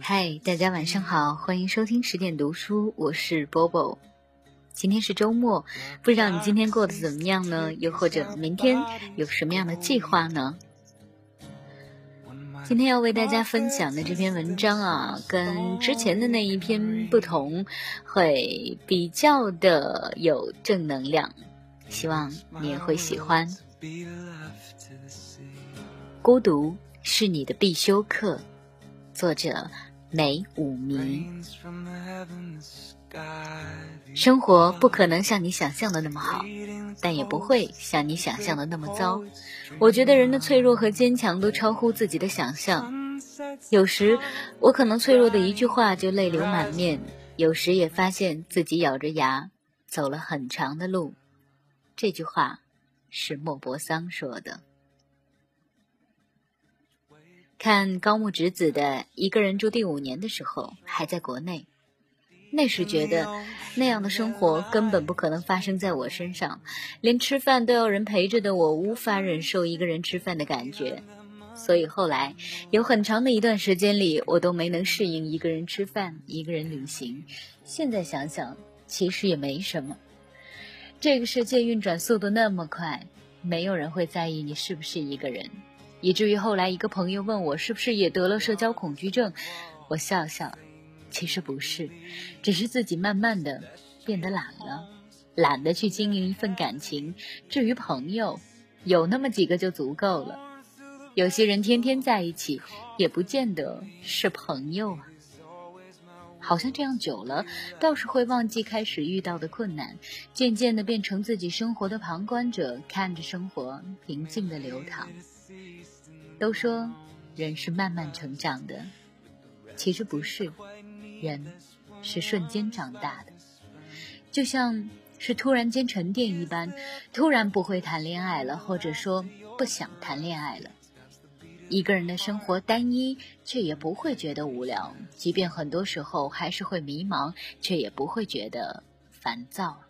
嗨，大家晚上好，欢迎收听十点读书，我是波波。今天是周末，不知道你今天过得怎么样呢？又或者明天有什么样的计划呢？今天要为大家分享的这篇文章啊，跟之前的那一篇不同，会比较的有正能量，希望你也会喜欢。孤独是你的必修课，作者梅武明。生活不可能像你想象的那么好，但也不会像你想象的那么糟。我觉得人的脆弱和坚强都超乎自己的想象。有时我可能脆弱的一句话就泪流满面，有时也发现自己咬着牙走了很长的路。这句话是莫泊桑说的。看高木直子的《一个人住第五年》的时候，还在国内。那时觉得那样的生活根本不可能发生在我身上，连吃饭都要人陪着的我，无法忍受一个人吃饭的感觉。所以后来有很长的一段时间里，我都没能适应一个人吃饭、一个人旅行。现在想想，其实也没什么。这个世界运转速度那么快，没有人会在意你是不是一个人。以至于后来一个朋友问我是不是也得了社交恐惧症，我笑笑，其实不是，只是自己慢慢的变得懒了，懒得去经营一份感情。至于朋友，有那么几个就足够了。有些人天天在一起，也不见得是朋友啊。好像这样久了，倒是会忘记开始遇到的困难，渐渐的变成自己生活的旁观者，看着生活平静的流淌。都说人是慢慢成长的，其实不是，人是瞬间长大的，就像是突然间沉淀一般，突然不会谈恋爱了，或者说不想谈恋爱了。一个人的生活单一，却也不会觉得无聊；即便很多时候还是会迷茫，却也不会觉得烦躁。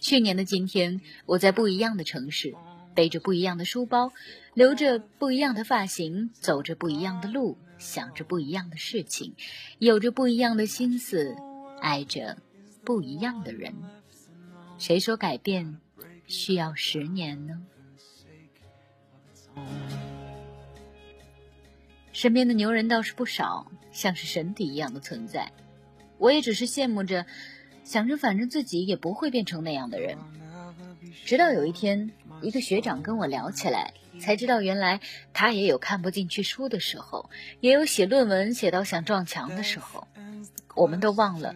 去年的今天，我在不一样的城市。背着不一样的书包，留着不一样的发型，走着不一样的路，想着不一样的事情，有着不一样的心思，爱着不一样的人。谁说改变需要十年呢？身边的牛人倒是不少，像是神邸一样的存在。我也只是羡慕着，想着反正自己也不会变成那样的人。直到有一天，一个学长跟我聊起来，才知道原来他也有看不进去书的时候，也有写论文写到想撞墙的时候。我们都忘了，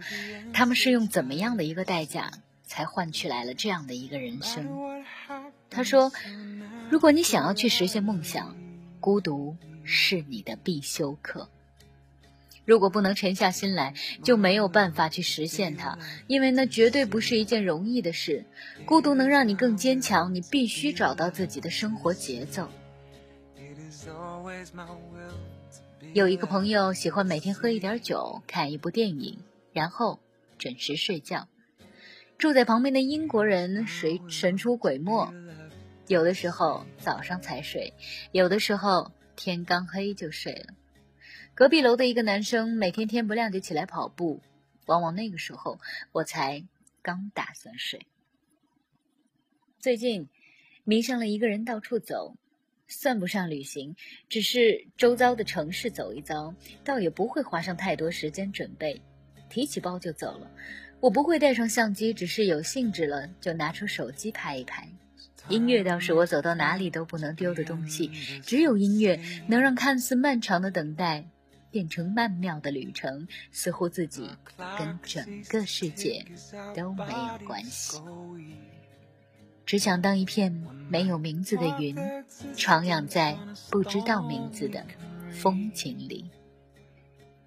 他们是用怎么样的一个代价，才换取来了这样的一个人生。他说：“如果你想要去实现梦想，孤独是你的必修课。”如果不能沉下心来，就没有办法去实现它，因为那绝对不是一件容易的事。孤独能让你更坚强，你必须找到自己的生活节奏。有一个朋友喜欢每天喝一点酒，看一部电影，然后准时睡觉。住在旁边的英国人谁神出鬼没，有的时候早上才睡，有的时候天刚黑就睡了。隔壁楼的一个男生每天天不亮就起来跑步，往往那个时候我才刚打算睡。最近迷上了一个人到处走，算不上旅行，只是周遭的城市走一遭，倒也不会花上太多时间准备，提起包就走了。我不会带上相机，只是有兴致了就拿出手机拍一拍。音乐倒是我走到哪里都不能丢的东西，只有音乐能让看似漫长的等待。变成曼妙的旅程，似乎自己跟整个世界都没有关系。只想当一片没有名字的云，徜徉在不知道名字的风景里。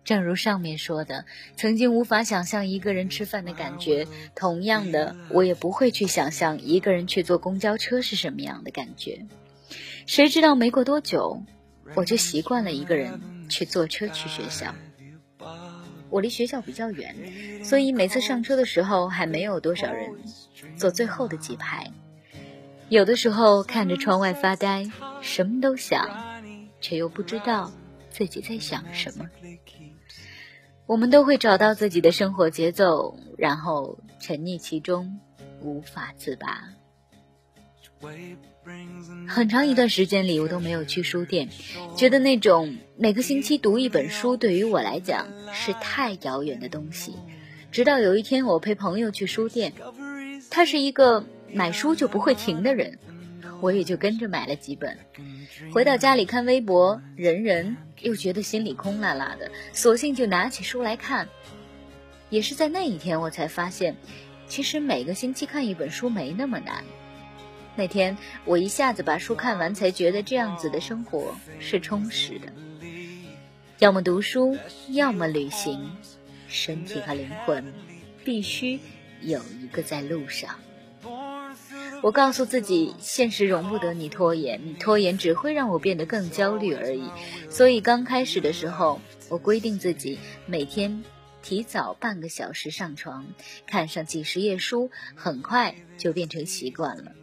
正如上面说的，曾经无法想象一个人吃饭的感觉，同样的，我也不会去想象一个人去坐公交车是什么样的感觉。谁知道没过多久，我就习惯了一个人。去坐车去学校，我离学校比较远，所以每次上车的时候还没有多少人，坐最后的几排。有的时候看着窗外发呆，什么都想，却又不知道自己在想什么。我们都会找到自己的生活节奏，然后沉溺其中，无法自拔。很长一段时间里，我都没有去书店，觉得那种每个星期读一本书对于我来讲是太遥远的东西。直到有一天，我陪朋友去书店，他是一个买书就不会停的人，我也就跟着买了几本。回到家里看微博，人人又觉得心里空落落的，索性就拿起书来看。也是在那一天，我才发现，其实每个星期看一本书没那么难。那天我一下子把书看完，才觉得这样子的生活是充实的。要么读书，要么旅行，身体和灵魂必须有一个在路上。我告诉自己，现实容不得你拖延，拖延只会让我变得更焦虑而已。所以刚开始的时候，我规定自己每天提早半个小时上床，看上几十页书，很快就变成习惯了。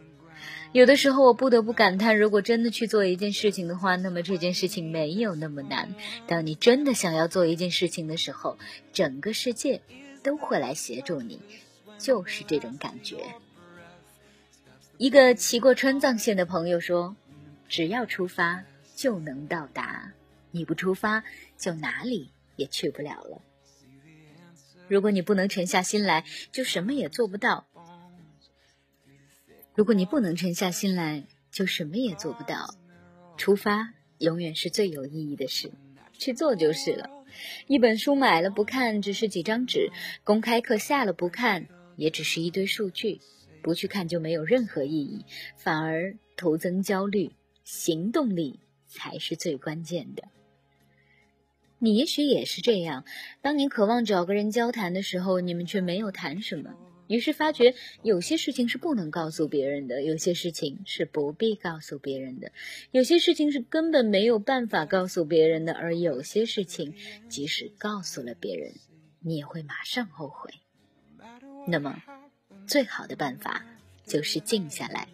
有的时候，我不得不感叹，如果真的去做一件事情的话，那么这件事情没有那么难。当你真的想要做一件事情的时候，整个世界都会来协助你，就是这种感觉。一个骑过川藏线的朋友说：“只要出发就能到达，你不出发就哪里也去不了了。如果你不能沉下心来，就什么也做不到。如果你不能沉下心来，就什么也做不到。出发永远是最有意义的事，去做就是了。一本书买了不看，只是几张纸；公开课下了不看，也只是一堆数据。”不去看就没有任何意义，反而徒增焦虑。行动力才是最关键的。你也许也是这样，当你渴望找个人交谈的时候，你们却没有谈什么，于是发觉有些事情是不能告诉别人的，有些事情是不必告诉别人的，有些事情是根本没有办法告诉别人的，而有些事情即使告诉了别人，你也会马上后悔。那么。最好的办法就是静下来，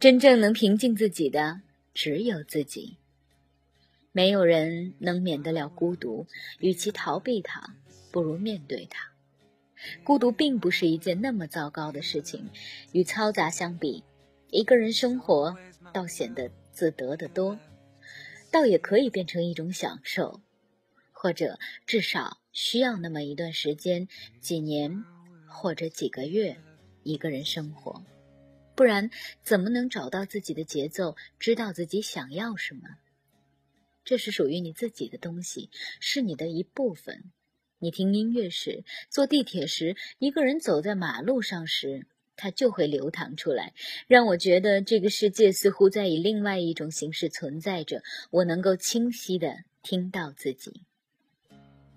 真正能平静自己的只有自己。没有人能免得了孤独，与其逃避它，不如面对它。孤独并不是一件那么糟糕的事情，与嘈杂相比，一个人生活倒显得自得的多，倒也可以变成一种享受，或者至少需要那么一段时间，几年或者几个月。一个人生活，不然怎么能找到自己的节奏，知道自己想要什么？这是属于你自己的东西，是你的一部分。你听音乐时，坐地铁时，一个人走在马路上时，它就会流淌出来，让我觉得这个世界似乎在以另外一种形式存在着。我能够清晰的听到自己。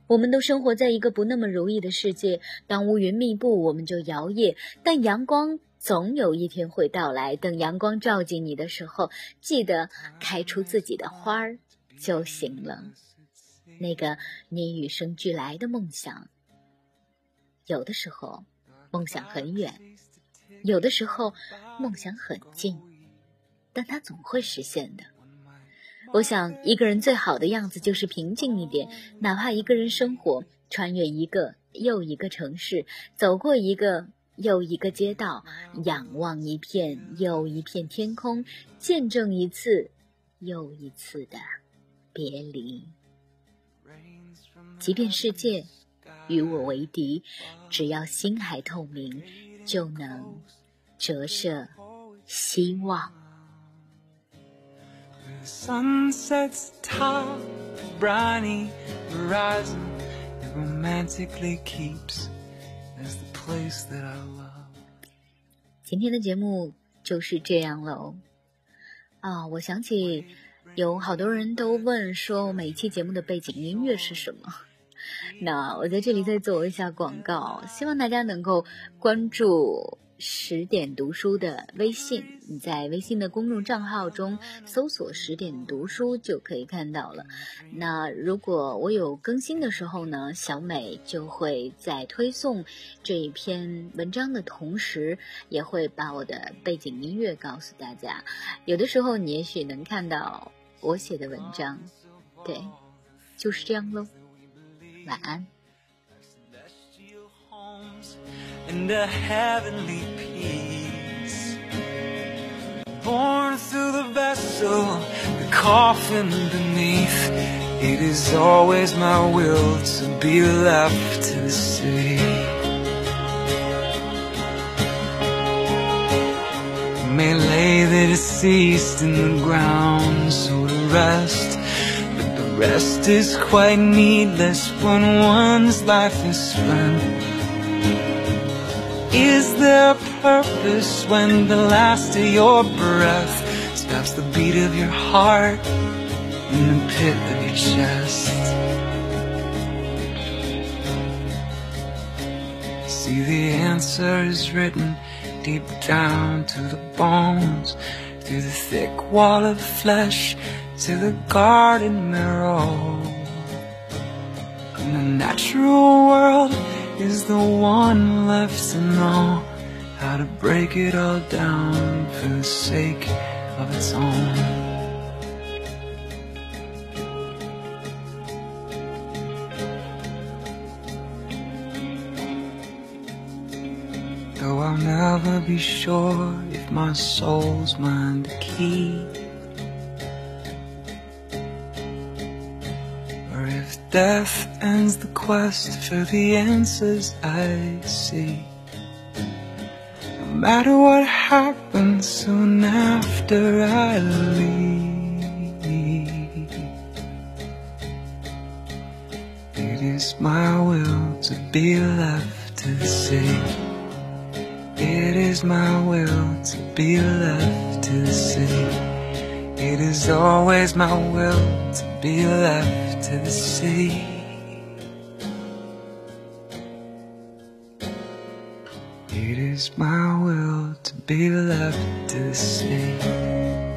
我们都生活在一个不那么如意的世界。当乌云密布，我们就摇曳；但阳光总有一天会到来。等阳光照进你的时候，记得开出自己的花儿就行了。那个你与生俱来的梦想，有的时候梦想很远，有的时候梦想很近，但它总会实现的。我想，一个人最好的样子就是平静一点，哪怕一个人生活，穿越一个又一个城市，走过一个又一个街道，仰望一片又一片天空，见证一次又一次的别离。即便世界与我为敌，只要心还透明，就能折射希望。sunsets top briny horizon it romantically keeps as the place that i love 今天的节目就是这样喽啊我想起有好多人都问说每一期节目的背景音乐是什么那我在这里再做一下广告希望大家能够关注十点读书的微信，你在微信的公众账号中搜索“十点读书”就可以看到了。那如果我有更新的时候呢，小美就会在推送这一篇文章的同时，也会把我的背景音乐告诉大家。有的时候你也许能看到我写的文章。对，就是这样喽。晚安。And a heavenly peace born through the vessel, the coffin beneath. It is always my will to be left to the sea. May lay the deceased in the ground so to rest Rest is quite needless when one's life is spent. Is there purpose when the last of your breath stops the beat of your heart in the pit of your chest? See, the answer is written deep down to the bones, through the thick wall of flesh to the garden mirror. And the natural world is the one left to know how to break it all down for the sake of its own. Though I'll never be sure if my soul's mine to keep Death ends the quest for the answers I see. No matter what happens soon after I leave, it is my will to be left to see. It is my will to be left to see. It is always my will to be left to the sea. It is my will to be left to the sea.